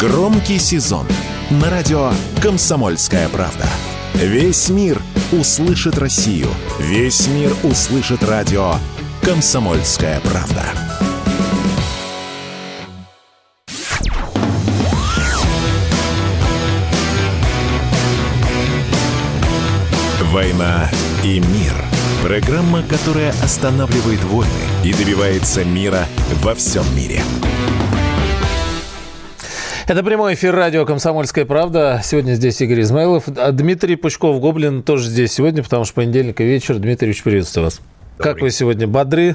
Громкий сезон на радио «Комсомольская правда». Весь мир услышит Россию. Весь мир услышит радио «Комсомольская правда». «Война и мир» – программа, которая останавливает войны и добивается мира во всем мире. Это прямой эфир радио «Комсомольская правда». Сегодня здесь Игорь Измайлов. А Дмитрий Пучков-Гоблин тоже здесь сегодня, потому что понедельник и вечер. Дмитриевич, приветствую вас. Добрый. Как вы сегодня? Бодры?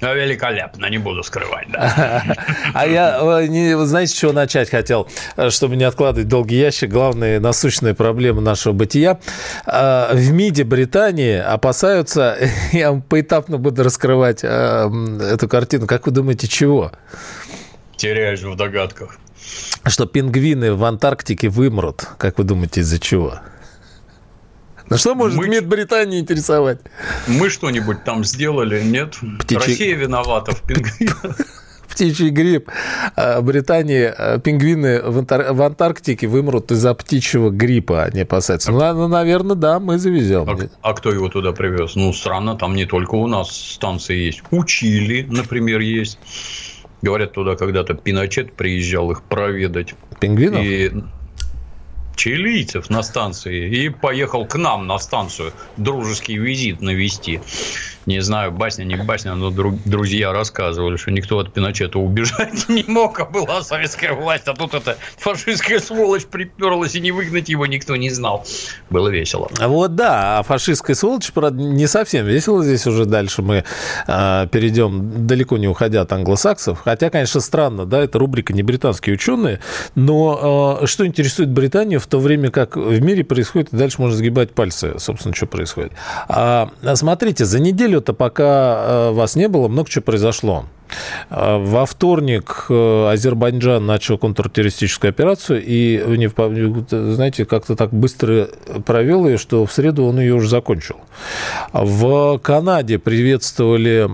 Ну, великолепно, не буду скрывать, да. А я, э, не, знаете, с чего начать хотел, э, чтобы не откладывать долгий ящик. Главные насущные проблемы нашего бытия. Э, в МИДе Британии опасаются, я поэтапно буду раскрывать эту картину. Как вы думаете, чего? Теряюсь в догадках. Что пингвины в Антарктике вымрут. Как вы думаете, из-за чего? Ну что может мы... МИД Британии интересовать? Мы что-нибудь там сделали, нет? Птичий... Россия виновата в пингвинах. птичий грипп. А, Британии а, пингвины в, Антар... в Антарктике вымрут из-за птичьего гриппа, они опасаются. А... Ну, ну, наверное, да, мы завезем. А, а кто его туда привез? Ну, странно, там не только у нас станции есть. У Чили, например, есть. Говорят, туда когда-то Пиночет приезжал их проведать. Пингвинов? И чилийцев на станции и поехал к нам на станцию дружеский визит навести не знаю, басня, не басня, но друг, друзья рассказывали, что никто от Пиночета убежать не мог, а была советская власть, а тут эта фашистская сволочь приперлась, и не выгнать его никто не знал. Было весело. А вот да, а фашистская сволочь, правда, не совсем весело. Здесь уже дальше мы э, перейдем, далеко не уходя от англосаксов. Хотя, конечно, странно, да, это рубрика не британские ученые, но э, что интересует Британию в то время, как в мире происходит, и дальше можно сгибать пальцы, собственно, что происходит. А, смотрите, за неделю неделю-то, пока э, вас не было, много чего произошло. А, во вторник э, Азербайджан начал контртеррористическую операцию, и, знаете, как-то так быстро провел ее, что в среду он ее уже закончил. В Канаде приветствовали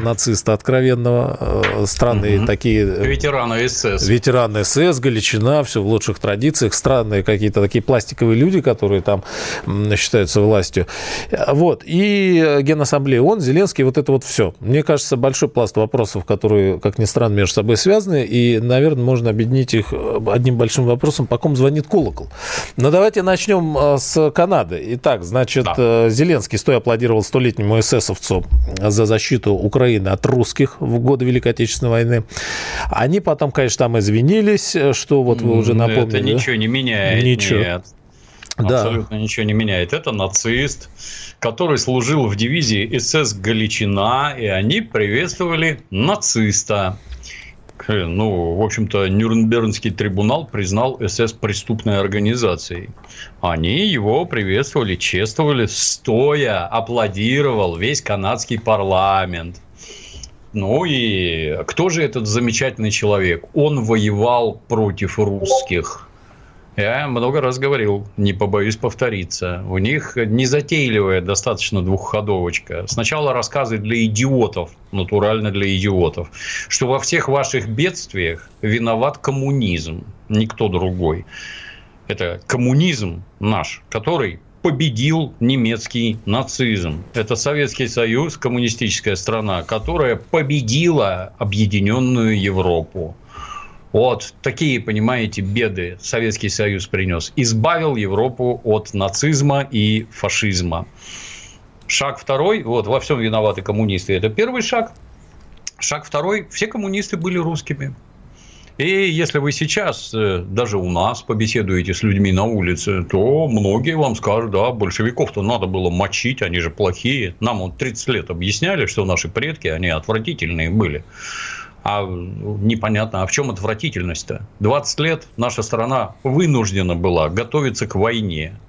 нациста откровенного, э, странные угу. такие... Ветераны СС. Ветераны СС, Галичина, все в лучших традициях, странные какие-то такие пластиковые люди, которые там считаются властью. Вот. И Генассамблея ООН, Зеленский, вот это вот все. Мне кажется, большой пласт вопросов вопросов, которые, как ни странно, между собой связаны, и, наверное, можно объединить их э, одним большим вопросом, по кому звонит колокол. Но давайте начнем э, с Канады. Итак, значит, да. Э, Зеленский стоя аплодировал столетнему эсэсовцу за защиту Украины от русских в годы Великой Отечественной войны. Они потом, конечно, там извинились, что вот вы уже напомнили. Это ничего не меняет. Ничего. Нет. Да. Абсолютно ничего не меняет. Это нацист который служил в дивизии СС Галичина, и они приветствовали нациста. Ну, в общем-то, Нюрнбергский трибунал признал СС преступной организацией. Они его приветствовали, чествовали, стоя, аплодировал весь канадский парламент. Ну и кто же этот замечательный человек? Он воевал против русских. Я много раз говорил, не побоюсь повториться. У них незатейливая достаточно двухходовочка. Сначала рассказы для идиотов, натурально для идиотов, что во всех ваших бедствиях виноват коммунизм, никто другой. Это коммунизм наш, который победил немецкий нацизм. Это Советский Союз, коммунистическая страна, которая победила объединенную Европу. Вот такие, понимаете, беды Советский Союз принес. Избавил Европу от нацизма и фашизма. Шаг второй, вот во всем виноваты коммунисты. Это первый шаг. Шаг второй, все коммунисты были русскими. И если вы сейчас э, даже у нас побеседуете с людьми на улице, то многие вам скажут, да, большевиков-то надо было мочить, они же плохие. Нам вот 30 лет объясняли, что наши предки, они отвратительные были. А непонятно, а в чем отвратительность-то? 20 лет наша страна вынуждена была готовиться к войне.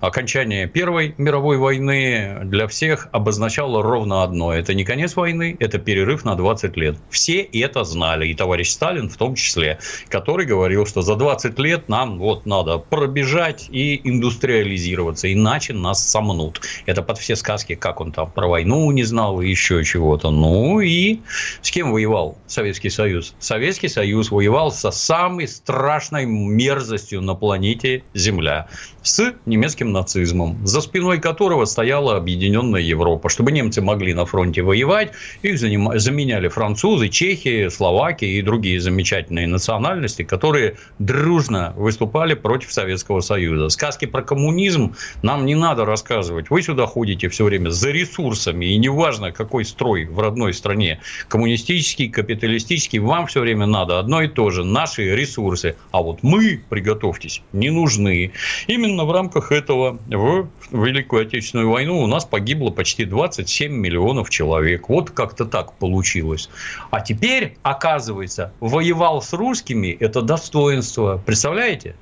Окончание Первой мировой войны для всех обозначало ровно одно. Это не конец войны, это перерыв на 20 лет. Все это знали, и товарищ Сталин в том числе, который говорил, что за 20 лет нам вот надо пробежать и индустриализироваться, иначе нас сомнут. Это под все сказки, как он там про войну не знал и еще чего-то. Ну и с кем воевал Советский Союз? Советский Союз воевал со самой страшной мерзостью на планете Земля с немецким нацизмом, за спиной которого стояла объединенная Европа. Чтобы немцы могли на фронте воевать, их заменяли французы, чехи, словаки и другие замечательные национальности, которые дружно выступали против Советского Союза. Сказки про коммунизм нам не надо рассказывать. Вы сюда ходите все время за ресурсами, и неважно, какой строй в родной стране, коммунистический, капиталистический, вам все время надо одно и то же, наши ресурсы. А вот мы, приготовьтесь, не нужны. Именно в рамках этого в Великую Отечественную войну у нас погибло почти 27 миллионов человек. Вот как-то так получилось. А теперь, оказывается, воевал с русскими – это достоинство. Представляете?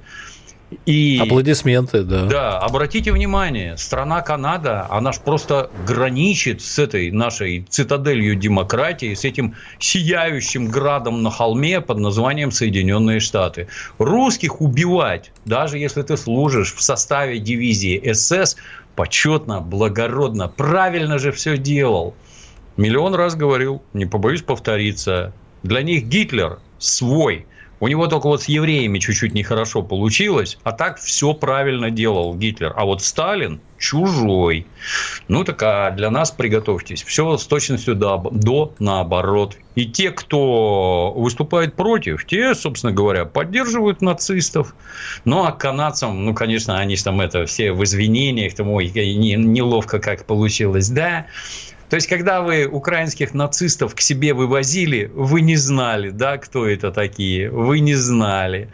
И, Аплодисменты, да. Да, обратите внимание, страна Канада, она ж просто граничит с этой нашей цитаделью демократии, с этим сияющим градом на холме под названием Соединенные Штаты. Русских убивать, даже если ты служишь в составе дивизии СС, почетно, благородно, правильно же все делал. Миллион раз говорил, не побоюсь повториться, для них Гитлер свой – у него только вот с евреями чуть-чуть нехорошо получилось, а так все правильно делал Гитлер. А вот Сталин чужой. Ну так а для нас приготовьтесь. Все с точностью до, до наоборот. И те, кто выступает против, те, собственно говоря, поддерживают нацистов. Ну а канадцам, ну, конечно, они там это все в извинениях, там, ой, неловко как получилось, да. То есть, когда вы украинских нацистов к себе вывозили, вы не знали, да, кто это такие, вы не знали.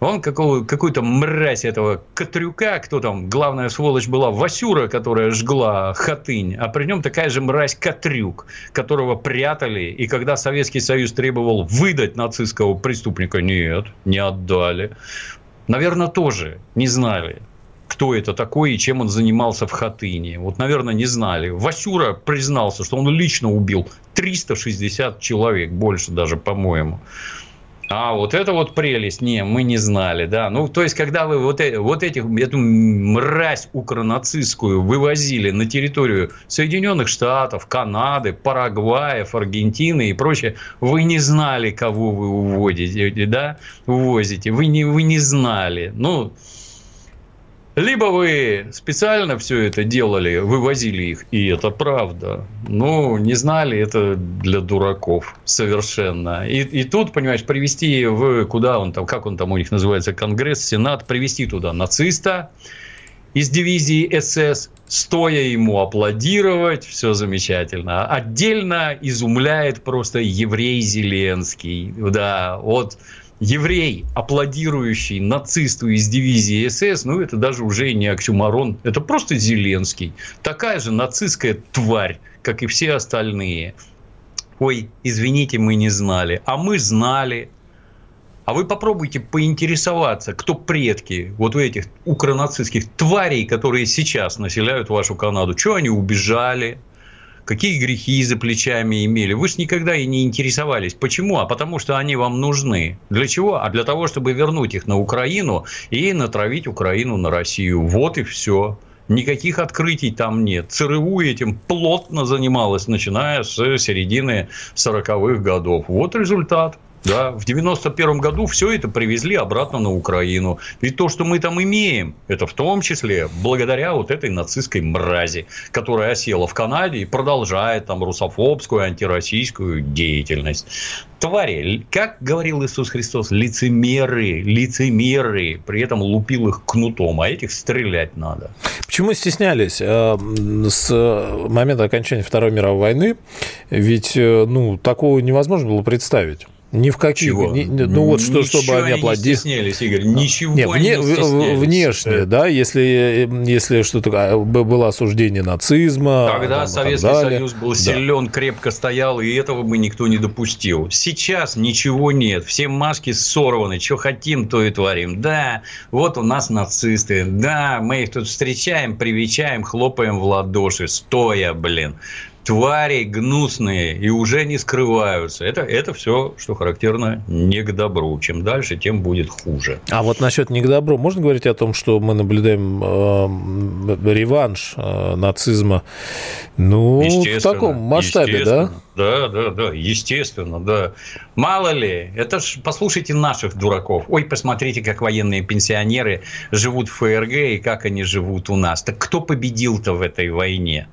Он какого, какую-то мразь этого Катрюка, кто там, главная сволочь была, Васюра, которая жгла Хатынь, а при нем такая же мразь Катрюк, которого прятали, и когда Советский Союз требовал выдать нацистского преступника, нет, не отдали. Наверное, тоже не знали кто это такой и чем он занимался в Хатыне. Вот, наверное, не знали. Васюра признался, что он лично убил 360 человек, больше даже, по-моему. А вот это вот прелесть, не, мы не знали, да. Ну, то есть, когда вы вот, э, вот этих, эту мразь укронацистскую вывозили на территорию Соединенных Штатов, Канады, Парагваев, Аргентины и прочее, вы не знали, кого вы уводите, да, увозите. Вы не, вы не знали. Ну, либо вы специально все это делали, вывозили их, и это правда. Ну, не знали, это для дураков совершенно. И, и тут, понимаешь, привести в куда он там, как он там у них называется, Конгресс, Сенат, привести туда нациста из дивизии СС, стоя ему аплодировать, все замечательно. Отдельно изумляет просто еврей Зеленский. Да, вот еврей, аплодирующий нацисту из дивизии СС, ну, это даже уже не оксюмарон, это просто Зеленский. Такая же нацистская тварь, как и все остальные. Ой, извините, мы не знали. А мы знали. А вы попробуйте поинтересоваться, кто предки вот у этих укронацистских тварей, которые сейчас населяют вашу Канаду. Чего они убежали? Какие грехи за плечами имели. Вы же никогда и не интересовались. Почему? А потому что они вам нужны. Для чего? А для того, чтобы вернуть их на Украину и натравить Украину на Россию. Вот и все. Никаких открытий там нет. ЦРУ этим плотно занималась, начиная с середины 40-х годов. Вот результат. Да, в 91 году все это привезли обратно на Украину. Ведь то, что мы там имеем, это в том числе благодаря вот этой нацистской мрази, которая осела в Канаде и продолжает там русофобскую, антироссийскую деятельность. Твари, как говорил Иисус Христос, лицемеры, лицемеры, при этом лупил их кнутом, а этих стрелять надо. Почему стеснялись? Э, с момента окончания Второй мировой войны ведь э, ну, такого невозможно было представить. Ни в каких. Чего? Ни, ну вот что, чтобы они аплодировали. не стеснялись, Игорь, ничего не, вне, не стеснялись. Внешне, да, если, если что-то а, было осуждение нацизма. Когда там, Советский Союз был силен, да. крепко стоял, и этого бы никто не допустил. Сейчас ничего нет, все маски сорваны, что хотим, то и творим. Да, вот у нас нацисты, да, мы их тут встречаем, привечаем, хлопаем в ладоши, стоя, блин твари гнусные и уже не скрываются. Это, это все, что характерно не к добру. Чем дальше, тем будет хуже. А вот насчет не к добру, можно говорить о том, что мы наблюдаем э, реванш э, нацизма ну, в таком масштабе, да? Да, да, да, естественно, да. Мало ли, это ж, послушайте наших дураков. Ой, посмотрите, как военные пенсионеры живут в ФРГ и как они живут у нас. Так кто победил-то в этой войне?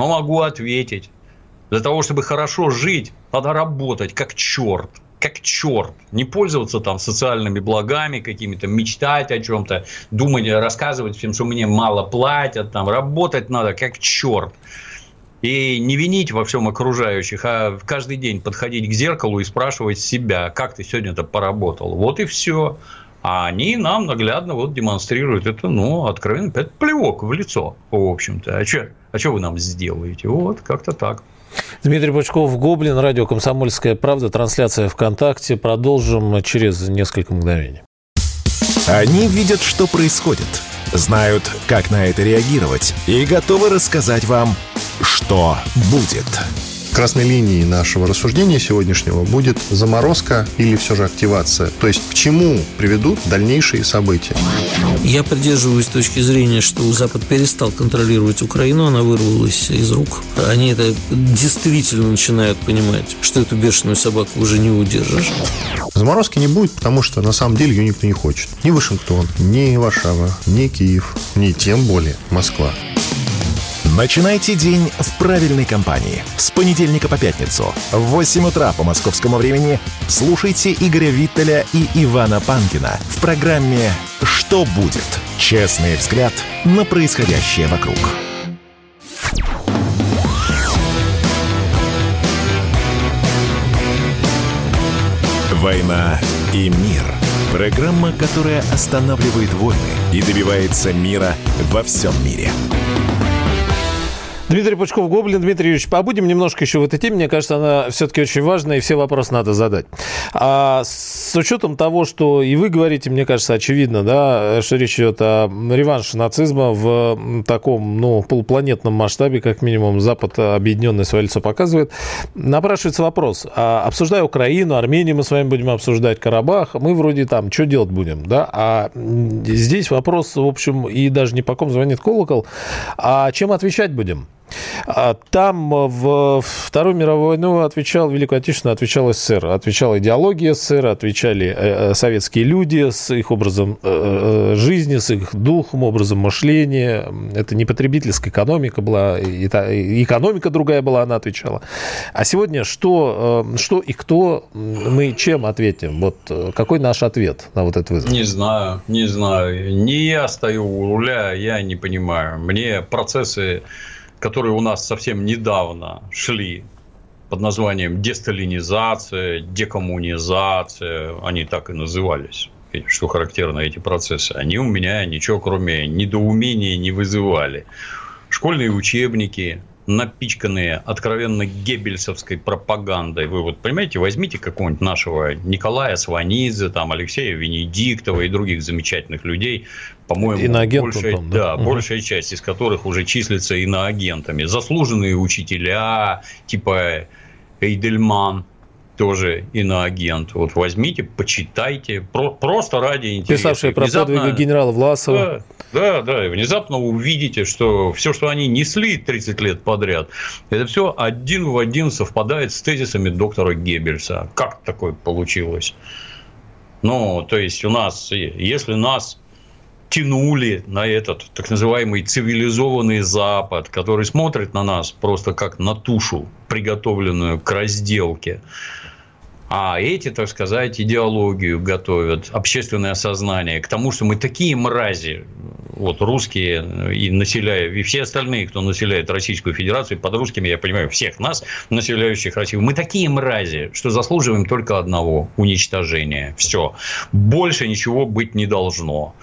Но могу ответить. Для того, чтобы хорошо жить, надо работать как черт. Как черт. Не пользоваться там социальными благами какими-то, мечтать о чем-то, думать, рассказывать всем, что мне мало платят, там, работать надо как черт. И не винить во всем окружающих, а каждый день подходить к зеркалу и спрашивать себя, как ты сегодня-то поработал. Вот и все. А они нам наглядно вот демонстрируют это, ну, откровенно, это плевок в лицо, в общем-то. А что а что вы нам сделаете? Вот, как-то так. Дмитрий Пучков, Гоблин, радио «Комсомольская правда», трансляция ВКонтакте. Продолжим через несколько мгновений. Они видят, что происходит, знают, как на это реагировать и готовы рассказать вам, что будет. Красной линией нашего рассуждения сегодняшнего будет заморозка или все же активация. То есть к чему приведут дальнейшие события. Я придерживаюсь точки зрения, что Запад перестал контролировать Украину, она вырвалась из рук. Они это действительно начинают понимать, что эту бешеную собаку уже не удержишь. Заморозки не будет, потому что на самом деле ее никто не хочет. Ни Вашингтон, ни Варшава, ни Киев, ни тем более Москва. Начинайте день в правильной компании. С понедельника по пятницу в 8 утра по московскому времени слушайте Игоря Виттеля и Ивана Панкина в программе «Что будет?» Честный взгляд на происходящее вокруг. «Война и мир» – программа, которая останавливает войны и добивается мира во всем мире. Дмитрий Пучков, Гоблин. Дмитрий Юрьевич, побудем немножко еще в этой теме. Мне кажется, она все-таки очень важная, и все вопросы надо задать. А с учетом того, что и вы говорите, мне кажется, очевидно, да, что речь идет о реванше нацизма в таком, ну, полупланетном масштабе, как минимум, Запад объединенный свое лицо показывает, напрашивается вопрос. А, обсуждая Украину, Армению мы с вами будем обсуждать, Карабах, мы вроде там, что делать будем, да? А здесь вопрос, в общем, и даже не по ком звонит колокол, а чем отвечать будем? А там э, в Вторую мировую войну отвечал, Великую Отечественную отвечал СССР. Отвечала идеология СССР, отвечали э, э, советские люди с их образом жизни, с их духом, образом мышления. Это не потребительская экономика была, экономика другая была, она отвечала. А сегодня что, что и кто, мы чем ответим? Вот какой наш ответ на вот этот вызов? Не знаю, не знаю. Не я стою у руля, я не понимаю. Мне процессы которые у нас совсем недавно шли под названием десталинизация, декоммунизация, они так и назывались, что характерно эти процессы, они у меня ничего кроме недоумения не вызывали. Школьные учебники, напичканные откровенно геббельсовской пропагандой. Вы вот понимаете, возьмите какого-нибудь нашего Николая Сванидзе, там, Алексея Венедиктова и других замечательных людей, по-моему, большая, там, да? Да, угу. большая часть из которых уже числится иноагентами. Заслуженные учителя, типа Эйдельман, тоже иноагент. Вот возьмите, почитайте, про, просто ради интереса. Писавшие про внезапно, подвиги генерала Власова. Да, да, да, и внезапно увидите, что все, что они несли 30 лет подряд, это все один в один совпадает с тезисами доктора Геббельса. Как такое получилось? Ну, то есть, у нас, если нас тянули на этот так называемый цивилизованный Запад, который смотрит на нас просто как на тушу, приготовленную к разделке, а эти, так сказать, идеологию готовят, общественное сознание к тому, что мы такие мрази, вот русские и населяя, и все остальные, кто населяет Российскую Федерацию, под русскими я понимаю всех нас, населяющих Россию, мы такие мрази, что заслуживаем только одного – уничтожения. Все. Больше ничего быть не должно.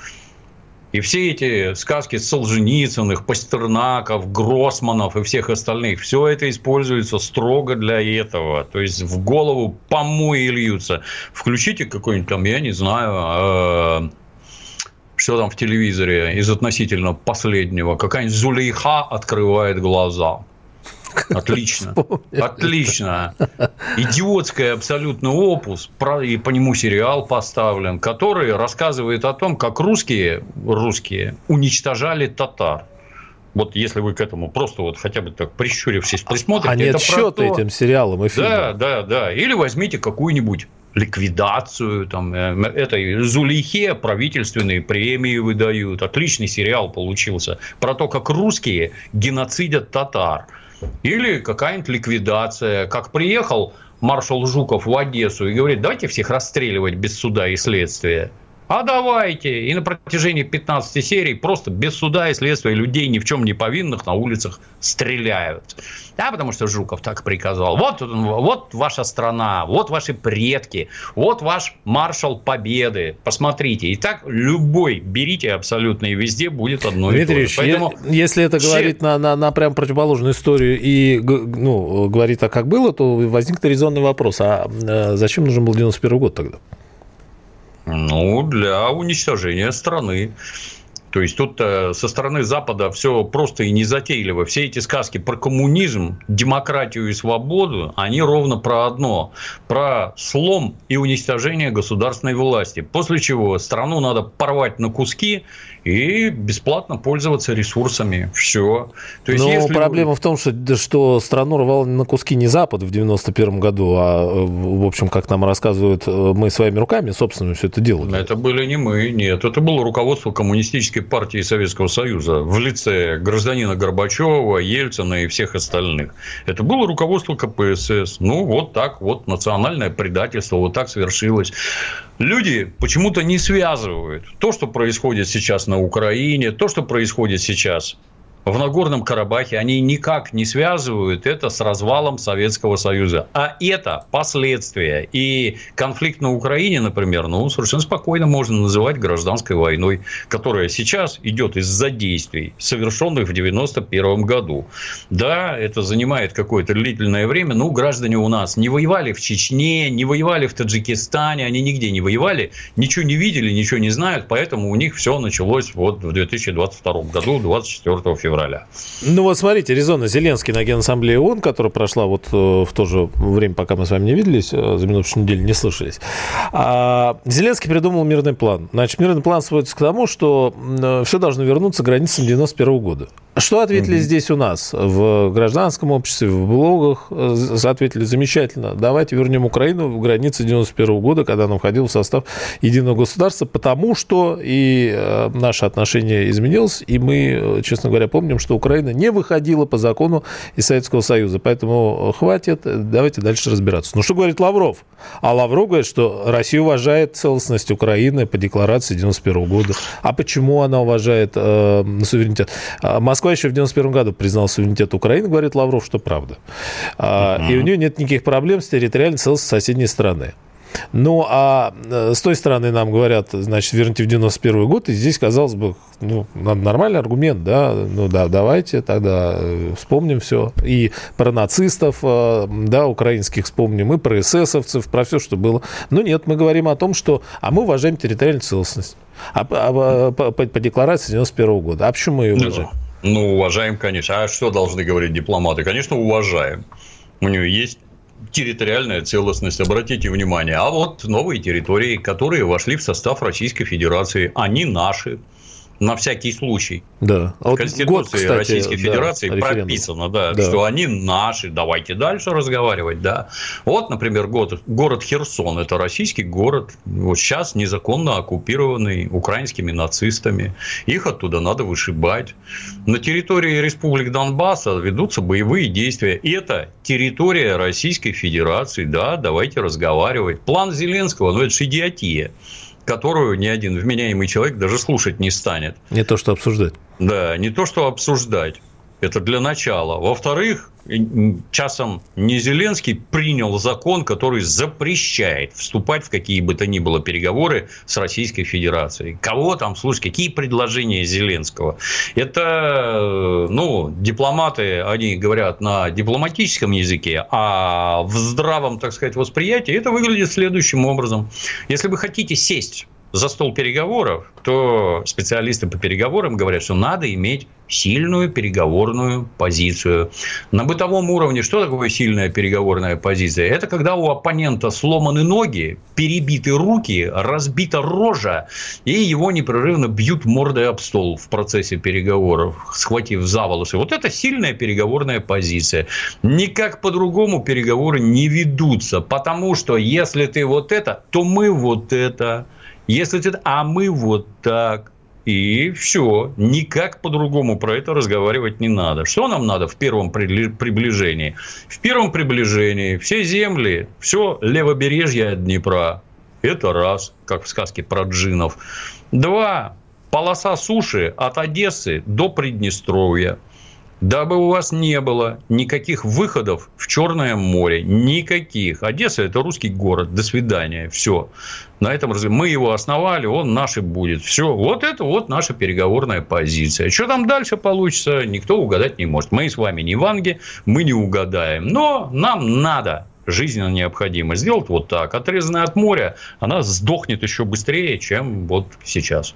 И все эти сказки Солженицыных, Пастернаков, Гроссманов и всех остальных, все это используется строго для этого. То есть, в голову помои льются. Включите какой-нибудь там, я не знаю, э, что там в телевизоре из относительно последнего. Какая-нибудь Зулейха открывает глаза. Отлично. Отлично. Идиотский абсолютно опус, и по нему сериал поставлен, который рассказывает о том, как русские, русские уничтожали татар. Вот если вы к этому просто вот хотя бы так прищурившись присмотрите. А нет счета этим сериалам и фильмам. Да, да, да. Или возьмите какую-нибудь ликвидацию, там, э, этой Зулейхе правительственные премии выдают. Отличный сериал получился. Про то, как русские геноцидят татар. Или какая-нибудь ликвидация. Как приехал маршал Жуков в Одессу и говорит, давайте всех расстреливать без суда и следствия. А давайте. И на протяжении 15 серий просто без суда и следствия людей ни в чем не повинных на улицах стреляют. Да, потому что Жуков так приказал. Вот, вот ваша страна, вот ваши предки, вот ваш маршал победы. Посмотрите. И так любой берите абсолютно и везде будет одно Дмитрий и то же. Поэтому если это все... говорит на, на, на прям противоположную историю и ну, говорит, а как было, то возник резонный вопрос. А э, зачем нужен был 91 год тогда? Ну, для уничтожения страны. То есть тут э, со стороны Запада все просто и незатейливо. Все эти сказки про коммунизм, демократию и свободу, они ровно про одно. Про слом и уничтожение государственной власти. После чего страну надо порвать на куски и бесплатно пользоваться ресурсами. Все. То есть, Но если... проблема в том, что, что страну рвал на куски не Запад в 91 году, а, в общем, как нам рассказывают, мы своими руками, собственно, все это делали. Это были не мы, нет. Это было руководство Коммунистической партии Советского Союза в лице гражданина Горбачева, Ельцина и всех остальных. Это было руководство КПСС. Ну, вот так вот национальное предательство, вот так свершилось. Люди почему-то не связывают то, что происходит сейчас на Украине, то, что происходит сейчас в Нагорном Карабахе, они никак не связывают это с развалом Советского Союза. А это последствия. И конфликт на Украине, например, ну, совершенно спокойно можно называть гражданской войной, которая сейчас идет из-за действий, совершенных в 1991 году. Да, это занимает какое-то длительное время, но граждане у нас не воевали в Чечне, не воевали в Таджикистане, они нигде не воевали, ничего не видели, ничего не знают, поэтому у них все началось вот в 2022 году, 24 февраля февраля. Ну вот смотрите, резонно Зеленский на Генассамблее ООН, которая прошла вот э, в то же время, пока мы с вами не виделись, э, за минувшую неделю не слышались. А, Зеленский придумал мирный план. Значит, мирный план сводится к тому, что э, все должно вернуться к границам 91 года. Что ответили mm-hmm. здесь у нас? В гражданском обществе, в блогах ответили замечательно. Давайте вернем Украину в границы 91 года, когда она входила в состав единого государства, потому что и наше отношение изменилось, и мы, честно говоря, помним, помним, что Украина не выходила по закону из Советского Союза. Поэтому хватит, давайте дальше разбираться. Ну, что говорит Лавров? А Лавров говорит, что Россия уважает целостность Украины по декларации 91 года. А почему она уважает э, суверенитет? А Москва еще в 91 году признала суверенитет Украины, говорит Лавров, что правда. А, И у нее нет никаких проблем с территориальной целостью соседней страны. Ну, а э, с той стороны нам говорят, значит, верните в 91 год, и здесь, казалось бы, ну, нормальный аргумент, да, ну да, давайте тогда э, вспомним все. И про нацистов, э, да, украинских вспомним, и про эсэсовцев, про все, что было. Но нет, мы говорим о том, что, а мы уважаем территориальную целостность. А, а, по, по, по декларации 91 года. А почему мы ее ну, уважаем? Ну, ну, уважаем, конечно. А что должны говорить дипломаты? Конечно, уважаем. У нее есть территориальная целостность, обратите внимание. А вот новые территории, которые вошли в состав Российской Федерации, они наши на всякий случай. Да. А в вот Конституции год, кстати, Российской Федерации да, прописано, да, да, что они наши. Давайте дальше разговаривать, да. Вот, например, город, город Херсон. Это российский город, вот сейчас незаконно оккупированный украинскими нацистами. Их оттуда надо вышибать. На территории Республик Донбасса ведутся боевые действия. Это территория Российской Федерации, да, давайте разговаривать. План Зеленского, ну это же идиотия. Которую ни один вменяемый человек даже слушать не станет. Не то, что обсуждать. Да, не то, что обсуждать. Это для начала. Во-вторых, часом не Зеленский принял закон, который запрещает вступать в какие бы то ни было переговоры с Российской Федерацией. Кого там, слушать, какие предложения Зеленского? Это, ну, дипломаты, они говорят на дипломатическом языке, а в здравом, так сказать, восприятии это выглядит следующим образом. Если вы хотите сесть за стол переговоров, то специалисты по переговорам говорят, что надо иметь сильную переговорную позицию. На бытовом уровне что такое сильная переговорная позиция? Это когда у оппонента сломаны ноги, перебиты руки, разбита рожа, и его непрерывно бьют мордой об стол в процессе переговоров, схватив за волосы. Вот это сильная переговорная позиция. Никак по-другому переговоры не ведутся, потому что если ты вот это, то мы вот это. Если ты, а мы вот так. И все, никак по-другому про это разговаривать не надо. Что нам надо в первом приближении? В первом приближении все земли, все левобережье Днепра. Это раз, как в сказке про джинов. Два, полоса суши от Одессы до Приднестровья дабы у вас не было никаких выходов в Черное море. Никаких. Одесса – это русский город. До свидания. Все. На этом мы его основали, он наш и будет. Все. Вот это вот наша переговорная позиция. Что там дальше получится, никто угадать не может. Мы с вами не ванги, мы не угадаем. Но нам надо жизненно необходимо сделать вот так. Отрезанная от моря, она сдохнет еще быстрее, чем вот сейчас.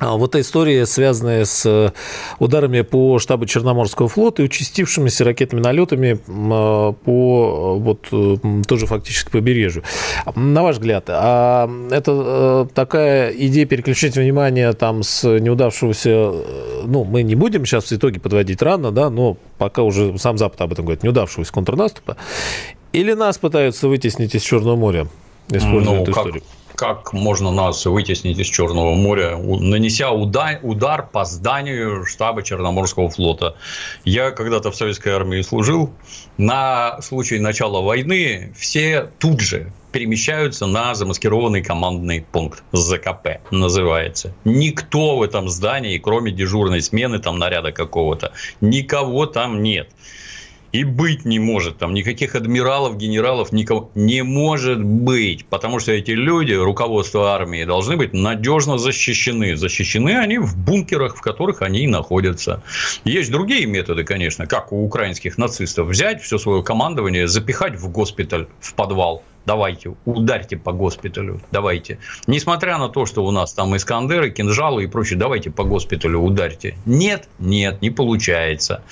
А вот эта история, связанная с э, ударами по штабу Черноморского флота и участившимися ракетными налетами а, по э, вот э, тоже фактически побережью. На ваш взгляд, а это такая идея переключить внимание там с неудавшегося, ну, мы не будем сейчас в итоге подводить рано, да, но пока уже сам Запад об этом говорит, неудавшегося контрнаступа, или нас пытаются вытеснить из Черного моря, используя ну, эту как... историю? Как можно нас вытеснить из Черного моря, нанеся удар, по зданию штаба Черноморского флота. Я когда-то в советской армии служил. На случай начала войны все тут же перемещаются на замаскированный командный пункт ЗКП называется. Никто в этом здании, кроме дежурной смены, там наряда какого-то, никого там нет и быть не может. Там никаких адмиралов, генералов, никого не может быть. Потому что эти люди, руководство армии, должны быть надежно защищены. Защищены они в бункерах, в которых они и находятся. Есть другие методы, конечно, как у украинских нацистов. Взять все свое командование, запихать в госпиталь, в подвал давайте, ударьте по госпиталю, давайте. Несмотря на то, что у нас там Искандеры, кинжалы и прочее, давайте по госпиталю ударьте. Нет, нет, не получается.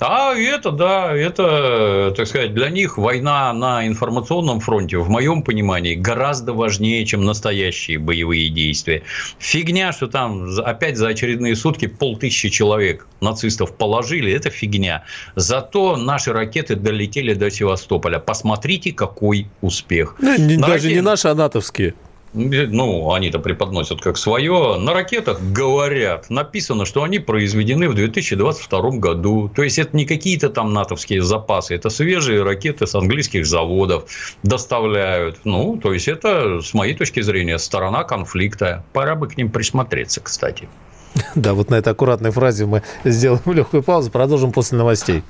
А это, да, это, так сказать, для них война на информационном фронте, в моем понимании, гораздо важнее, чем настоящие боевые действия. Фигня, что там опять за очередные сутки полтысячи человек нацистов положили, это фигня. Зато наши ракеты долетели до Севастополя. Посмотрите, какой успех успех. Ну, не, даже ракет... не наши, а натовские. Ну, они-то преподносят как свое. На ракетах говорят, написано, что они произведены в 2022 году. То есть, это не какие-то там натовские запасы, это свежие ракеты с английских заводов доставляют. Ну, то есть, это, с моей точки зрения, сторона конфликта. Пора бы к ним присмотреться, кстати. Да, вот на этой аккуратной фразе мы сделаем легкую паузу, продолжим после новостей.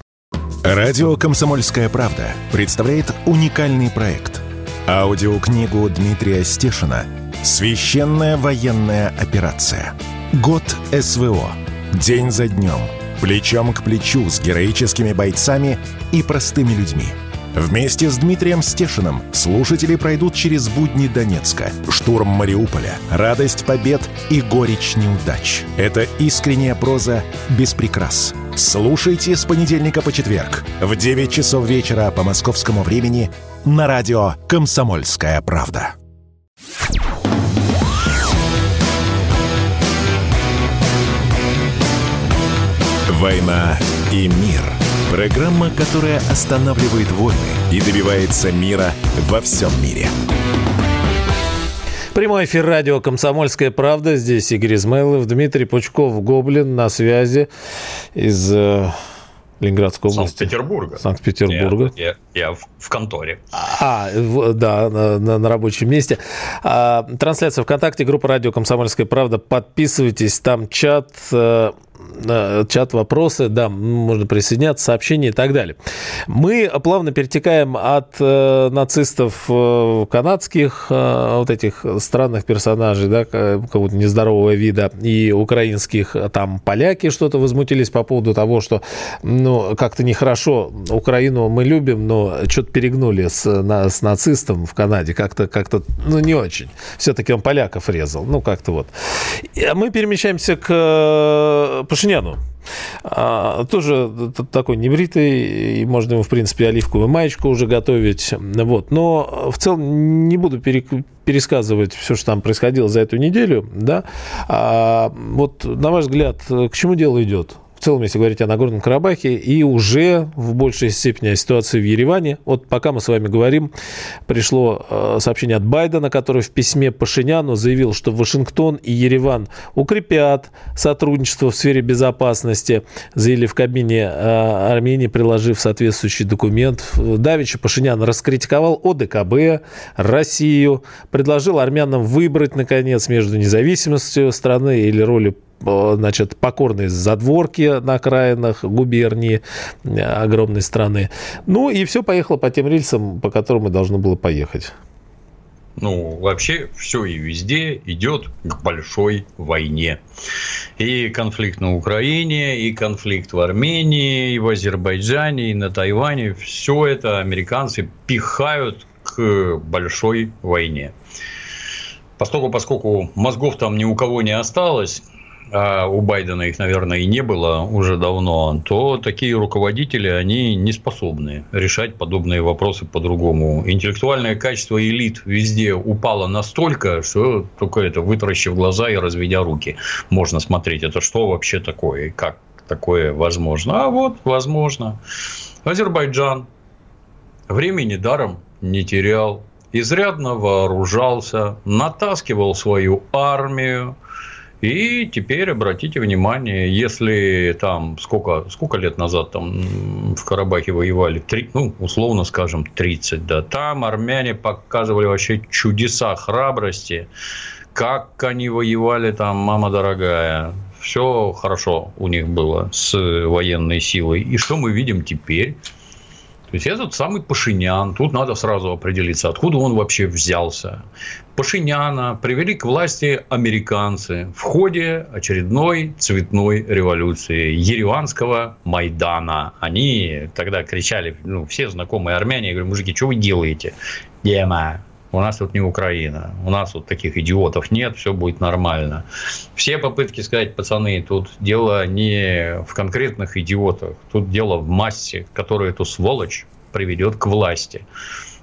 Радио «Комсомольская правда» представляет уникальный проект – Аудиокнигу Дмитрия Стешина «Священная военная операция. Год СВО. День за днем. Плечом к плечу с героическими бойцами и простыми людьми». Вместе с Дмитрием Стешиным слушатели пройдут через будни Донецка, штурм Мариуполя, радость побед и горечь неудач. Это искренняя проза без прикрас. Слушайте с понедельника по четверг в 9 часов вечера по московскому времени на радио «Комсомольская правда». «Война и мир» – программа, которая останавливает войны и добивается мира во всем мире. Прямой эфир радио «Комсомольская правда». Здесь Игорь Измайлов, Дмитрий Пучков, Гоблин на связи из э, Ленинградской области. Санкт-Петербурга. Санкт-Петербурга. Я, я, я в, конторе. А, в, да, на, на, на рабочем месте. А, трансляция ВКонтакте, группа радио «Комсомольская правда». Подписывайтесь, там чат э, чат вопросы, да, можно присоединяться, сообщения и так далее. Мы плавно перетекаем от э, нацистов э, канадских, э, вот этих странных персонажей, да, какого-то нездорового вида, и украинских, там поляки что-то возмутились по поводу того, что, ну, как-то нехорошо, Украину мы любим, но что-то перегнули с, на, с нацистом в Канаде, как-то, как-то, ну, не очень. Все-таки он поляков резал, ну, как-то вот. Мы перемещаемся к э, Пашиняну. А, тоже такой небритый, и можно ему, в принципе, оливковую маечку уже готовить. Вот. Но в целом не буду пересказывать все, что там происходило за эту неделю. Да? А, вот, на ваш взгляд, к чему дело идет? В целом, если говорить о Нагорном Карабахе, и уже в большей степени о ситуации в Ереване. Вот пока мы с вами говорим, пришло э, сообщение от Байдена, который в письме Пашиняну заявил, что Вашингтон и Ереван укрепят сотрудничество в сфере безопасности, заявили в кабине э, Армении, приложив соответствующий документ. Давича Пашинян раскритиковал ОДКБ, Россию, предложил армянам выбрать, наконец, между независимостью страны или ролью значит, покорные задворки на окраинах губернии э, огромной страны. Ну и все поехало по тем рельсам, по которым мы должны было поехать. Ну, вообще все и везде идет к большой войне. И конфликт на Украине, и конфликт в Армении, и в Азербайджане, и на Тайване. Все это американцы пихают к большой войне. Поскольку, поскольку мозгов там ни у кого не осталось, а у Байдена их, наверное, и не было уже давно, то такие руководители, они не способны решать подобные вопросы по-другому. Интеллектуальное качество элит везде упало настолько, что только это, вытаращив глаза и разведя руки, можно смотреть, это что вообще такое, и как такое возможно. А вот, возможно. Азербайджан времени даром не терял, изрядно вооружался, натаскивал свою армию, и теперь обратите внимание, если там сколько, сколько лет назад там в Карабахе воевали, три, ну, условно скажем, 30, да, там армяне показывали вообще чудеса храбрости, как они воевали там, мама дорогая, все хорошо у них было с военной силой. И что мы видим теперь? То есть этот самый Пашинян, тут надо сразу определиться, откуда он вообще взялся. Пашиняна привели к власти американцы в ходе очередной цветной революции Ереванского Майдана. Они тогда кричали, ну, все знакомые армяне, я говорю, мужики, что вы делаете? Дема, у нас тут не Украина, у нас вот таких идиотов нет, все будет нормально. Все попытки сказать, пацаны, тут дело не в конкретных идиотах, тут дело в массе, которая эту сволочь приведет к власти.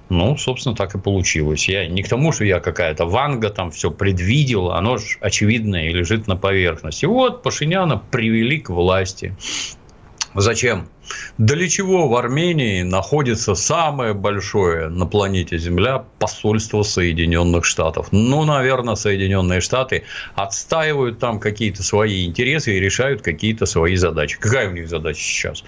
Ну, собственно, так и получилось. Я не к тому, что я какая-то ванга там все предвидел, оно же очевидно и лежит на поверхности. Вот Пашиняна привели к власти. Зачем? Для чего в Армении находится самое большое на планете Земля посольство Соединенных Штатов? Ну, наверное, Соединенные Штаты отстаивают там какие-то свои интересы и решают какие-то свои задачи. Какая у них задача сейчас?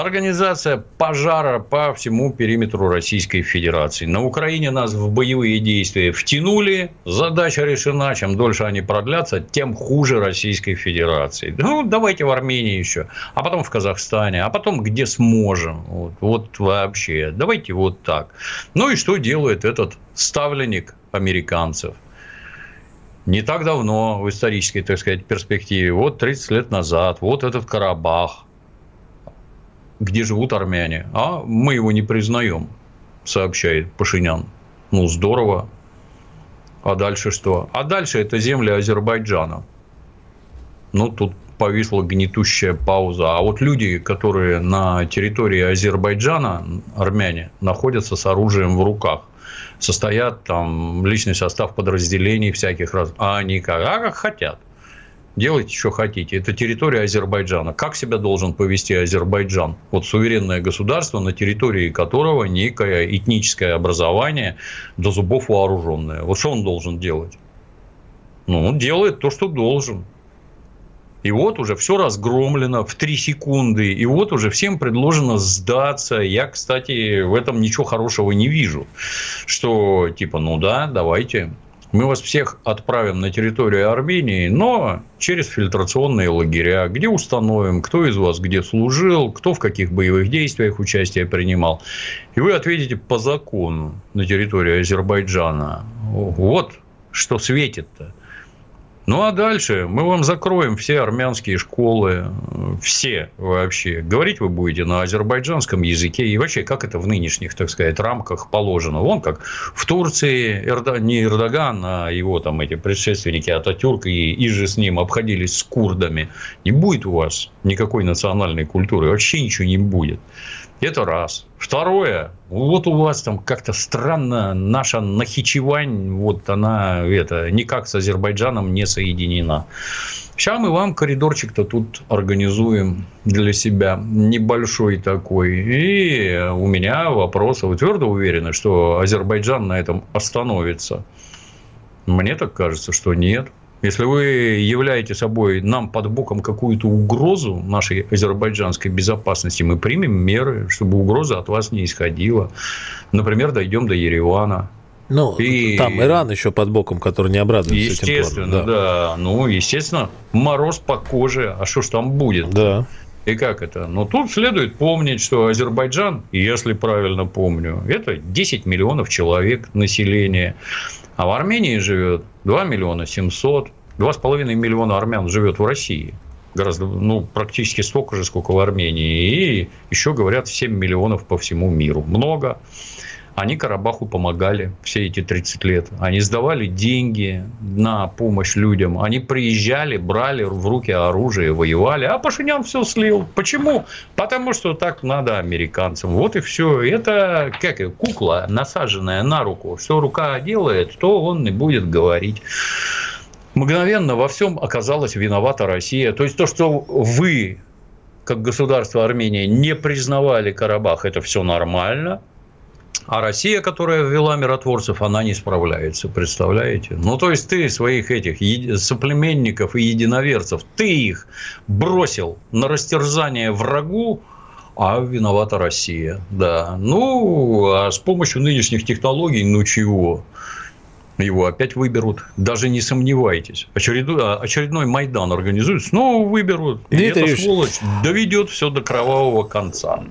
Организация пожара по всему периметру Российской Федерации. На Украине нас в боевые действия втянули. Задача решена. Чем дольше они продлятся, тем хуже Российской Федерации. Ну, давайте в Армении еще. А потом в Казахстане. А потом где сможем. Вот, вот вообще. Давайте вот так. Ну и что делает этот ставленник американцев? не так давно в исторической, так сказать, перспективе, вот 30 лет назад, вот этот Карабах, где живут армяне. А мы его не признаем, сообщает Пашинян. Ну, здорово. А дальше что? А дальше это земли Азербайджана. Ну, тут повисла гнетущая пауза. А вот люди, которые на территории Азербайджана, армяне, находятся с оружием в руках, состоят там личный состав подразделений всяких раз, а они как, а как хотят – Делайте, что хотите. Это территория Азербайджана. Как себя должен повести Азербайджан? Вот суверенное государство, на территории которого некое этническое образование до зубов вооруженное. Вот что он должен делать? Ну, он делает то, что должен. И вот уже все разгромлено в 3 секунды. И вот уже всем предложено сдаться. Я, кстати, в этом ничего хорошего не вижу. Что типа, ну да, давайте. Мы вас всех отправим на территорию Армении, но через фильтрационные лагеря, где установим, кто из вас где служил, кто в каких боевых действиях участие принимал. И вы ответите по закону на территории Азербайджана. Вот что светит-то. Ну, а дальше мы вам закроем все армянские школы, все вообще. Говорить вы будете на азербайджанском языке. И вообще, как это в нынешних, так сказать, рамках положено. Вон как в Турции Эрда... не Эрдоган, а его там эти предшественники Ататюрк и, и же с ним обходились с курдами. Не будет у вас никакой национальной культуры. Вообще ничего не будет. Это раз. Второе, вот у вас там как-то странно наша Нахичевань, вот она это, никак с Азербайджаном не соединена. Сейчас мы вам коридорчик-то тут организуем для себя, небольшой такой. И у меня вопрос, вы твердо уверены, что Азербайджан на этом остановится? Мне так кажется, что нет. Если вы являете собой нам под боком какую-то угрозу нашей азербайджанской безопасности, мы примем меры, чтобы угроза от вас не исходила. Например, дойдем до Еревана. Ну, и... там Иран еще под боком, который не обрадуется Естественно, этим планом, да. да. Ну, естественно, мороз по коже. А что ж там будет? Да. И как это? Но тут следует помнить, что Азербайджан, если правильно помню, это 10 миллионов человек населения. А в Армении живет 2 миллиона 700. 2,5 миллиона армян живет в России. Гораздо, ну, практически столько же, сколько в Армении. И еще, говорят, 7 миллионов по всему миру. Много. Они Карабаху помогали все эти 30 лет. Они сдавали деньги на помощь людям. Они приезжали, брали в руки оружие, воевали. А Пашинян все слил. Почему? Потому что так надо американцам. Вот и все. Это как кукла, насаженная на руку. Что рука делает, то он и будет говорить мгновенно во всем оказалась виновата Россия. То есть то, что вы, как государство Армения, не признавали Карабах, это все нормально. А Россия, которая ввела миротворцев, она не справляется, представляете? Ну, то есть, ты своих этих соплеменников и единоверцев, ты их бросил на растерзание врагу, а виновата Россия, да. Ну, а с помощью нынешних технологий, ну чего? Его опять выберут. Даже не сомневайтесь. Очередной, а, очередной Майдан организуют, снова выберут. И Дмитрий эта сволочь доведет все до кровавого конца.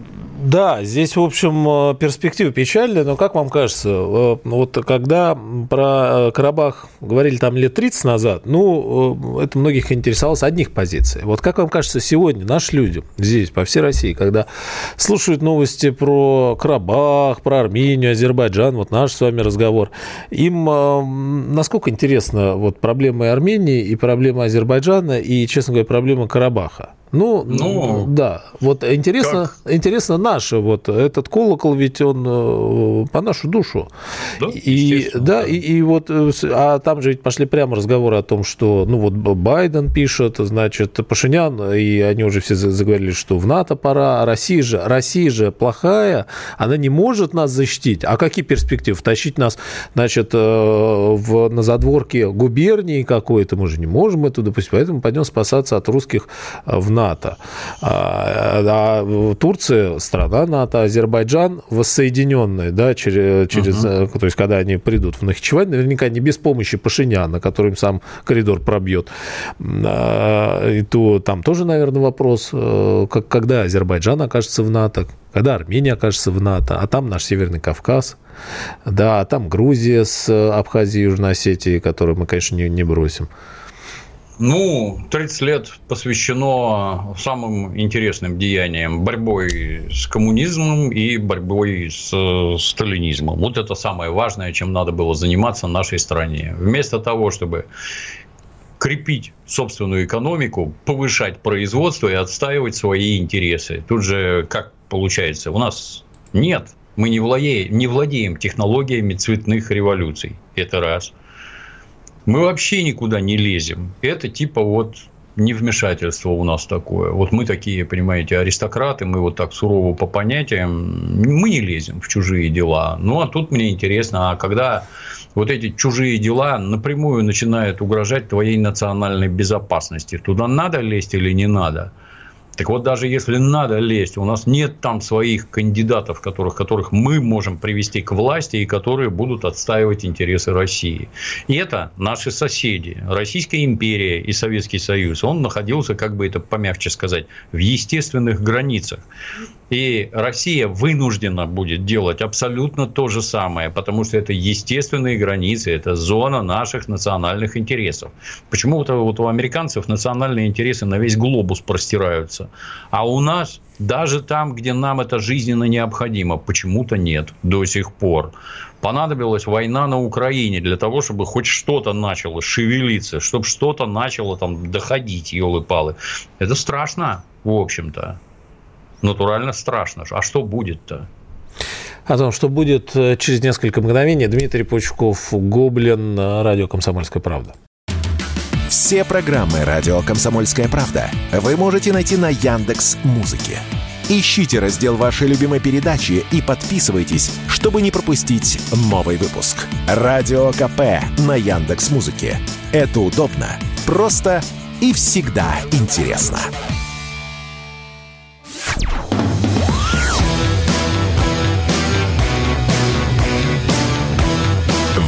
Да, здесь, в общем, э, перспектива печальная, но как вам кажется, э, вот когда про э, Карабах говорили там лет 30 назад, ну, это многих интересовало с одних позиций. Вот как вам кажется, сегодня наши люди здесь, по всей России, когда слушают новости про Карабах, про Армению, Азербайджан, вот наш с вами разговор, им насколько интересна вот проблема Армении и проблема Азербайджана и, честно говоря, проблема Карабаха? Ну, ну да. Вот интересно, как? интересно наше. Вот этот колокол, ведь он э, по нашу душу. Да, и, да, И, и вот, э, а там же ведь пошли прямо разговоры о том, что, ну вот Байден пишет, значит, Пашинян, и они уже все заговорили, что в НАТО пора, а Россия же, Россия же плохая, она не может нас защитить. А какие перспективы? Втащить нас, значит, э, в, на задворке губернии какой-то, мы же не можем это допустить, поэтому пойдем спасаться от русских в НАТО. НАТО. А, а Турция страна НАТО, Азербайджан воссоединенный, да, через, через uh-huh. то есть когда они придут в Нахичевань, наверняка не без помощи Пашиняна, который им сам коридор пробьет. А, и то там тоже, наверное, вопрос, э, как, когда Азербайджан окажется в НАТО, когда Армения окажется в НАТО, а там наш Северный Кавказ, да, а там Грузия с Абхазией и Южной Осетией, которую мы, конечно, не, не бросим. Ну, 30 лет посвящено самым интересным деяниям. Борьбой с коммунизмом и борьбой с сталинизмом. Вот это самое важное, чем надо было заниматься нашей стране. Вместо того, чтобы крепить собственную экономику, повышать производство и отстаивать свои интересы. Тут же как получается? У нас нет, мы не владеем, не владеем технологиями цветных революций. Это раз – мы вообще никуда не лезем. Это типа вот невмешательство у нас такое. Вот мы такие, понимаете, аристократы, мы вот так сурово по понятиям, мы не лезем в чужие дела. Ну, а тут мне интересно, а когда вот эти чужие дела напрямую начинают угрожать твоей национальной безопасности. Туда надо лезть или не надо? Так вот, даже если надо лезть, у нас нет там своих кандидатов, которых, которых мы можем привести к власти и которые будут отстаивать интересы России. И это наши соседи. Российская империя и Советский Союз, он находился, как бы это помягче сказать, в естественных границах. И Россия вынуждена будет делать абсолютно то же самое, потому что это естественные границы, это зона наших национальных интересов. Почему-то вот у американцев национальные интересы на весь глобус простираются, а у нас даже там, где нам это жизненно необходимо, почему-то нет до сих пор. Понадобилась война на Украине для того, чтобы хоть что-то начало шевелиться, чтобы что-то начало там доходить, елы-палы. Это страшно, в общем-то натурально страшно. А что будет-то? О том, что будет э, через несколько мгновений, Дмитрий Пучков, Гоблин, Радио «Комсомольская правда». Все программы «Радио Комсомольская правда» вы можете найти на Яндекс Музыке. Ищите раздел вашей любимой передачи и подписывайтесь, чтобы не пропустить новый выпуск. Радио КП на Яндекс Музыке. Это удобно, просто и всегда интересно.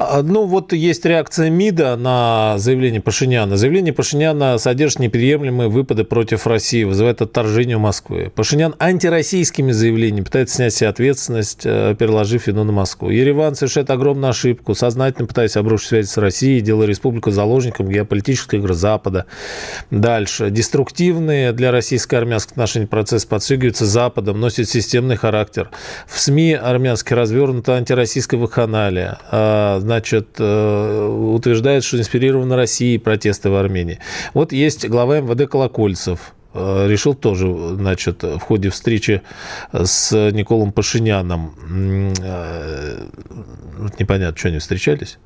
А, ну, вот есть реакция МИДа на заявление Пашиняна. Заявление Пашиняна содержит неприемлемые выпады против России, вызывает отторжение у Москвы. Пашинян антироссийскими заявлениями пытается снять себе ответственность, э, переложив вину на Москву. Ереван совершает огромную ошибку, сознательно пытаясь обрушить связи с Россией, делая республику заложником геополитической игры Запада. Дальше. Деструктивные для российской армянской отношений процесс подстегиваются Западом, носит системный характер. В СМИ армянский развернуто антироссийское вакханалия а, значит, э, утверждает, что инспирированы Россией протесты в Армении. Вот есть глава МВД Колокольцев, э, решил тоже, значит, в ходе встречи с Николом Пашиняном, э, непонятно, что они встречались,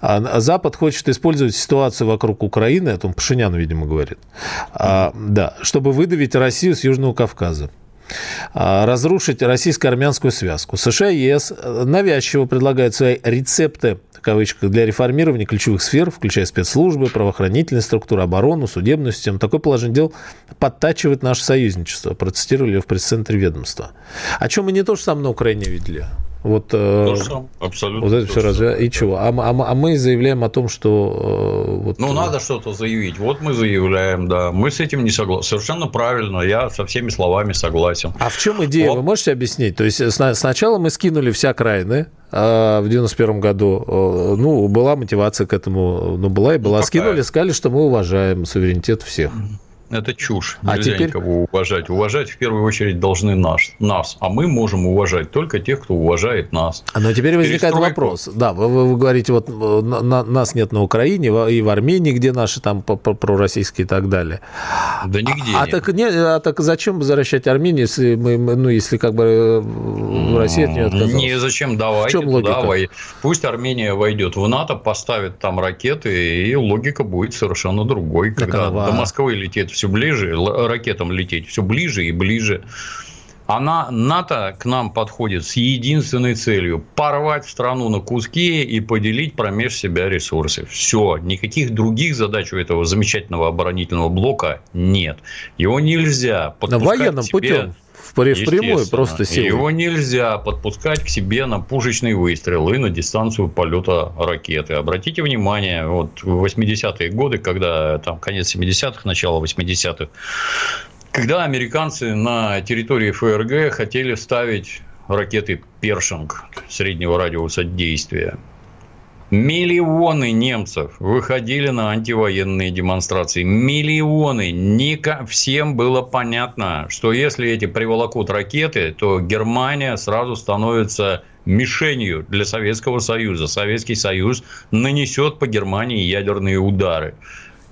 а Запад хочет использовать ситуацию вокруг Украины, о том Пашинян, видимо, говорит, а, да, чтобы выдавить Россию с Южного Кавказа. А, разрушить российско-армянскую связку. США и ЕС навязчиво предлагают свои рецепты в кавычках, для реформирования ключевых сфер, включая спецслужбы, правоохранительные структуры, оборону, судебную систему. Такое положение дел подтачивает наше союзничество, процитировали в пресс-центре ведомства. О чем мы не то же самое на Украине видели. Вот, э, абсолютно. Вот это все разве... И чего? А, а, а мы заявляем о том, что... Э, вот, ну, надо что-то заявить. Вот мы заявляем, да. Мы с этим не согласны. Совершенно правильно. Я со всеми словами согласен. А в чем идея? Вот. Вы можете объяснить? То есть, сначала мы скинули все окраины, а в 91 году, э, ну, была мотивация к этому, ну, была и была. Ну, Скинули, сказали, что мы уважаем суверенитет всех. Это чушь. А Нельзя теперь... никого уважать. Уважать в первую очередь должны нас, нас. А мы можем уважать только тех, кто уважает нас. А, но теперь возникает Перестройку... вопрос. Да, вы, вы, вы говорите, вот э, на, нас нет на Украине и в Армении, где наши там пророссийские и так далее. Да нигде а, нет. А так, не, а так зачем возвращать Армению, если мы, ну, если как бы э, Россия от нее отказалась? Не зачем, давайте в чем туда. Логика? Пусть Армения войдет в НАТО, поставит там ракеты, и логика будет совершенно другой. Когда а... до Москвы летит все ближе, ракетам лететь все ближе и ближе. Она, НАТО к нам подходит с единственной целью – порвать страну на куски и поделить промеж себя ресурсы. Все, никаких других задач у этого замечательного оборонительного блока нет. Его нельзя подпускать На военном себе... путем впрямую просто силой. Его нельзя подпускать к себе на пушечный выстрел и на дистанцию полета ракеты. Обратите внимание, вот в 80-е годы, когда там конец 70-х, начало 80-х, когда американцы на территории ФРГ хотели ставить ракеты «Першинг» среднего радиуса действия, Миллионы немцев выходили на антивоенные демонстрации. Миллионы. Ника... Всем было понятно, что если эти приволокут ракеты, то Германия сразу становится мишенью для Советского Союза. Советский Союз нанесет по Германии ядерные удары.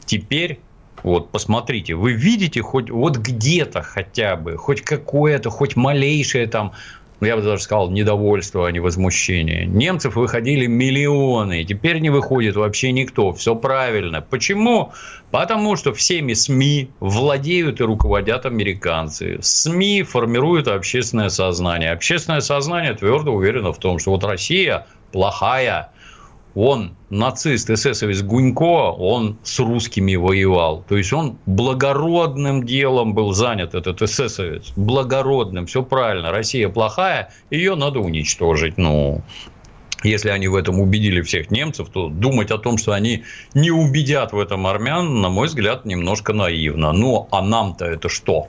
Теперь вот, посмотрите, вы видите хоть вот где-то хотя бы, хоть какое-то, хоть малейшее там ну, я бы даже сказал, недовольство, а не возмущение. Немцев выходили миллионы, теперь не выходит вообще никто. Все правильно. Почему? Потому что всеми СМИ владеют и руководят американцы. СМИ формируют общественное сознание. Общественное сознание твердо уверено в том, что вот Россия плохая, он нацист, эсэсовец Гунько, он с русскими воевал. То есть, он благородным делом был занят, этот эсэсовец. Благородным, все правильно. Россия плохая, ее надо уничтожить. Ну, если они в этом убедили всех немцев, то думать о том, что они не убедят в этом армян, на мой взгляд, немножко наивно. Ну, а нам-то это что?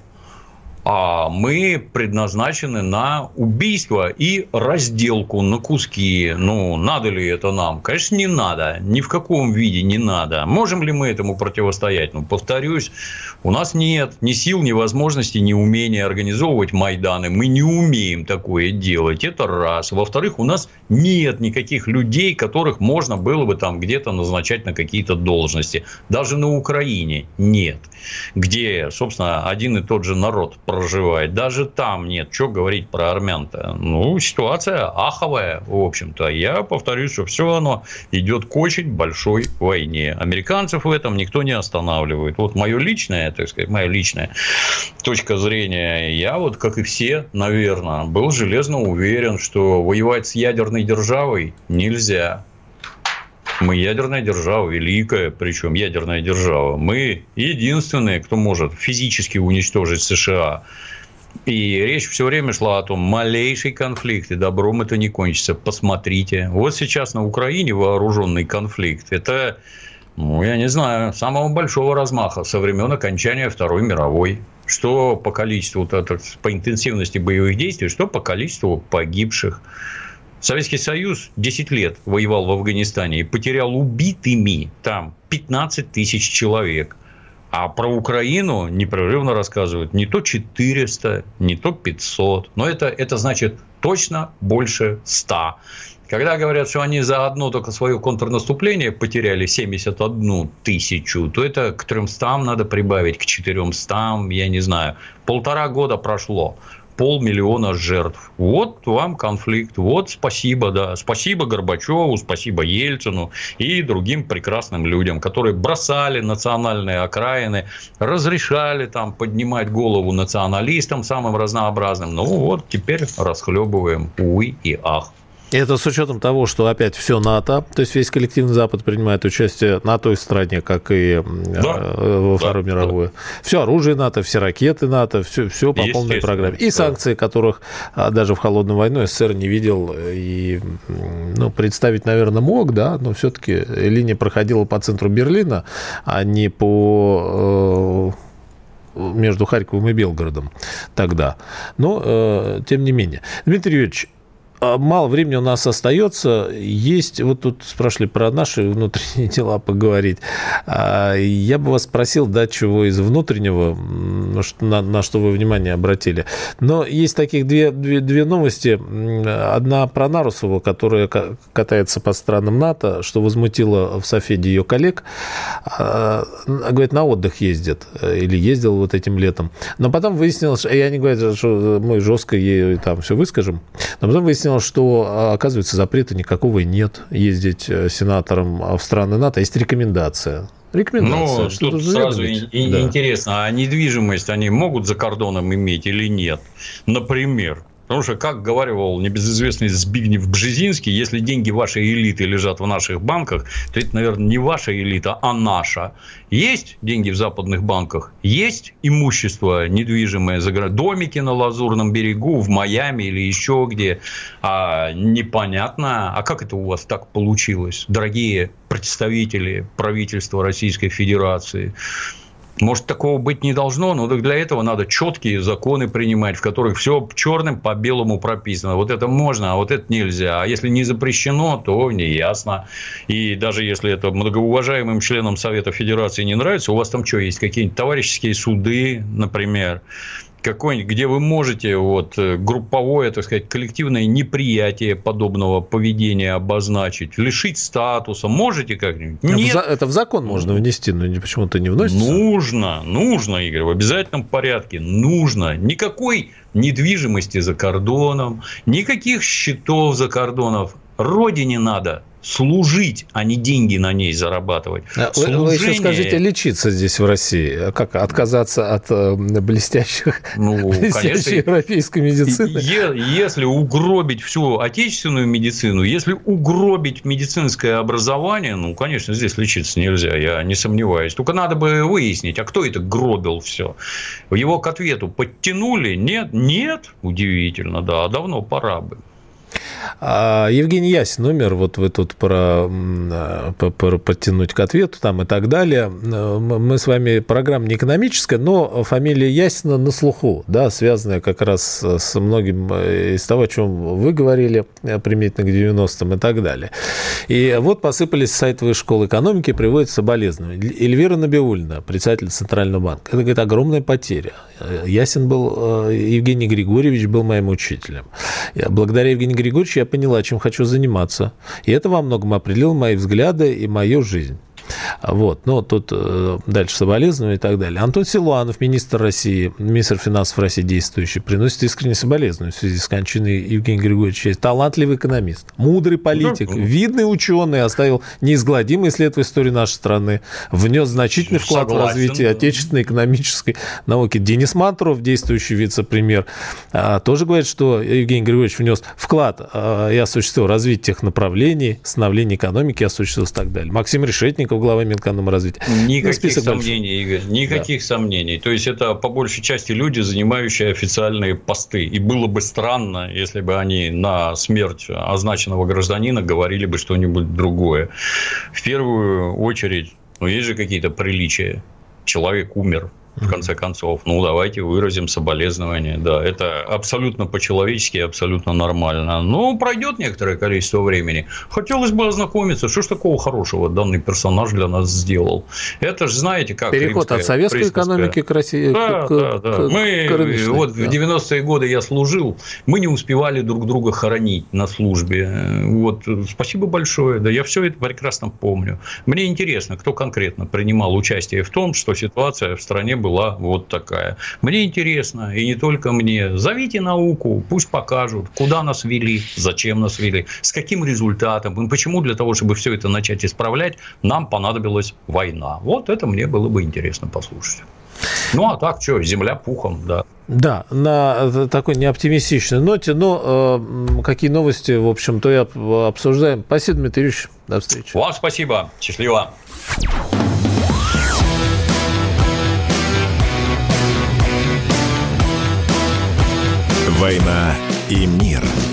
А мы предназначены на убийство и разделку на куски. Ну, надо ли это нам? Конечно, не надо. Ни в каком виде не надо. Можем ли мы этому противостоять? Ну, повторюсь, у нас нет ни сил, ни возможности, ни умения организовывать Майданы. Мы не умеем такое делать. Это раз. Во-вторых, у нас нет никаких людей, которых можно было бы там где-то назначать на какие-то должности. Даже на Украине нет. Где, собственно, один и тот же народ проживает. Даже там нет. Что говорить про армян-то? Ну, ситуация аховая, в общем-то. Я повторюсь, что все оно идет к очень большой войне. Американцев в этом никто не останавливает. Вот мое личное, так сказать, моя личная точка зрения. Я вот, как и все, наверное, был железно уверен, что воевать с ядерной державой нельзя. Мы ядерная держава, великая, причем ядерная держава. Мы единственные, кто может физически уничтожить США. И речь все время шла о том, малейший конфликт, и добром это не кончится. Посмотрите. Вот сейчас на Украине вооруженный конфликт. Это, ну, я не знаю, самого большого размаха со времен окончания Второй мировой. Что по количеству, по интенсивности боевых действий, что по количеству погибших. Советский Союз 10 лет воевал в Афганистане и потерял убитыми там 15 тысяч человек. А про Украину непрерывно рассказывают не то 400, не то 500. Но это, это значит точно больше 100. Когда говорят, что они за одно только свое контрнаступление потеряли 71 тысячу, то это к 300 надо прибавить, к 400, я не знаю. Полтора года прошло полмиллиона жертв. Вот вам конфликт. Вот спасибо, да. Спасибо Горбачеву, спасибо Ельцину и другим прекрасным людям, которые бросали национальные окраины, разрешали там поднимать голову националистам самым разнообразным. Ну вот теперь расхлебываем увы и ах. Это с учетом того, что опять все НАТО, то есть весь коллективный Запад принимает участие на той стороне, как и да, э, во Вторую да, мировую. Да. Все оружие НАТО, все ракеты НАТО, все, все по полной программе. И да. санкции, которых а, даже в холодную войну СССР не видел и ну, представить, наверное, мог, да, но все-таки линия проходила по центру Берлина, а не по э, между Харьковом и Белгородом тогда. Но, э, тем не менее. Дмитрий Юрьевич, мало времени у нас остается. Есть, вот тут спрашивали про наши внутренние дела поговорить. А, я бы вас спросил, да, чего из внутреннего, на, на что вы внимание обратили. Но есть таких две, две, две новости. Одна про Нарусову, которая катается по странам НАТО, что возмутило в Софеде ее коллег. А, говорит, на отдых ездит. Или ездил вот этим летом. Но потом выяснилось, и они говорят, что мы жестко ей там все выскажем. Но потом выяснилось, выяснилось, что, а, оказывается, запрета никакого нет ездить э, сенатором в страны НАТО. Есть рекомендация. Рекомендация. Ну, что тут сразу и, да. интересно, а недвижимость они могут за кордоном иметь или нет? Например. Потому что, как говорил небезызвестный Збигнев Бжезинский, если деньги вашей элиты лежат в наших банках, то это, наверное, не ваша элита, а наша. Есть деньги в западных банках, есть имущество недвижимое, домики на Лазурном берегу, в Майами или еще где. А непонятно, а как это у вас так получилось, дорогие представители правительства Российской Федерации? Может, такого быть не должно, но для этого надо четкие законы принимать, в которых все черным по белому прописано. Вот это можно, а вот это нельзя. А если не запрещено, то не ясно. И даже если это многоуважаемым членам Совета Федерации не нравится, у вас там что, есть какие-нибудь товарищеские суды, например, какой-нибудь, где вы можете вот э, групповое, так сказать, коллективное неприятие подобного поведения обозначить, лишить статуса, можете как-нибудь? Нет. Это в закон можно внести, но почему-то не вносится. Нужно, нужно, Игорь, в обязательном порядке, нужно. Никакой недвижимости за кордоном, никаких счетов за кордонов. Родине надо служить, а не деньги на ней зарабатывать. А вы, Служение... вы еще скажите, лечиться здесь в России, как отказаться от э, блестящих, ну, блестящей конечно, европейской медицины? Если угробить всю отечественную медицину, если угробить медицинское образование, ну, конечно, здесь лечиться нельзя, я не сомневаюсь. Только надо бы выяснить, а кто это гробил все? Его к ответу подтянули? Нет? Нет? Удивительно, да, давно пора бы. А, Евгений Ясин умер, вот вы тут про, про подтянуть к ответу там и так далее. Мы с вами, программа не экономическая, но фамилия Ясина на слуху, да, связанная как раз с многим э, из того, о чем вы говорили, э, применительно к 90-м и так далее. И вот посыпались сайты Высшей школы экономики, приводят соболезнования. Эльвира Набиульна, председатель Центрального банка. Это, говорит, огромная потеря. Э, Ясин был, Евгений Григорьевич был моим учителем. Благодаря Евгению Григорьевичу я поняла, чем хочу заниматься. И это во многом определило мои взгляды и мою жизнь. Вот. Но тут э, дальше соболезнования и так далее. Антон Силуанов, министр России, министр финансов России действующий, приносит искренние соболезнования в связи с кончиной Евгения Григорьевича. Талантливый экономист, мудрый политик, видный ученый, оставил неизгладимый след в истории нашей страны, внес значительный вклад Согласен, в развитие да. отечественной экономической науки. Денис Мантуров, действующий вице-премьер, а, тоже говорит, что Евгений Григорьевич внес вклад а, и осуществил развитие тех направлений, становление экономики, осуществился и так далее. Максим Решетников, глава Минэкономразвития. Никаких ну, сомнений, Игорь, никаких да. сомнений. То есть, это по большей части люди, занимающие официальные посты. И было бы странно, если бы они на смерть означенного гражданина говорили бы что-нибудь другое. В первую очередь, ну, есть же какие-то приличия. Человек умер, в конце концов. Ну, давайте выразим соболезнования. Да, это абсолютно по-человечески, абсолютно нормально. Но пройдет некоторое количество времени. Хотелось бы ознакомиться, что ж такого хорошего данный персонаж для нас сделал. Это же, знаете, как... Переход от советской присказка. экономики к России. Да, к, да, да. К, мы, к вот да. в 90-е годы я служил, мы не успевали друг друга хоронить на службе. Вот, спасибо большое. Да, я все это прекрасно помню. Мне интересно, кто конкретно принимал участие в том, что ситуация в стране была была вот такая. Мне интересно, и не только мне. Зовите науку, пусть покажут, куда нас вели, зачем нас вели, с каким результатом, и почему для того, чтобы все это начать исправлять, нам понадобилась война. Вот это мне было бы интересно послушать. Ну, а так, что, земля пухом, да. Да, на такой неоптимистичной ноте, но э, какие новости, в общем-то, и обсуждаем. Спасибо, Дмитрий Юрьевич. До встречи. Вам спасибо. Счастливо. «Война и мир».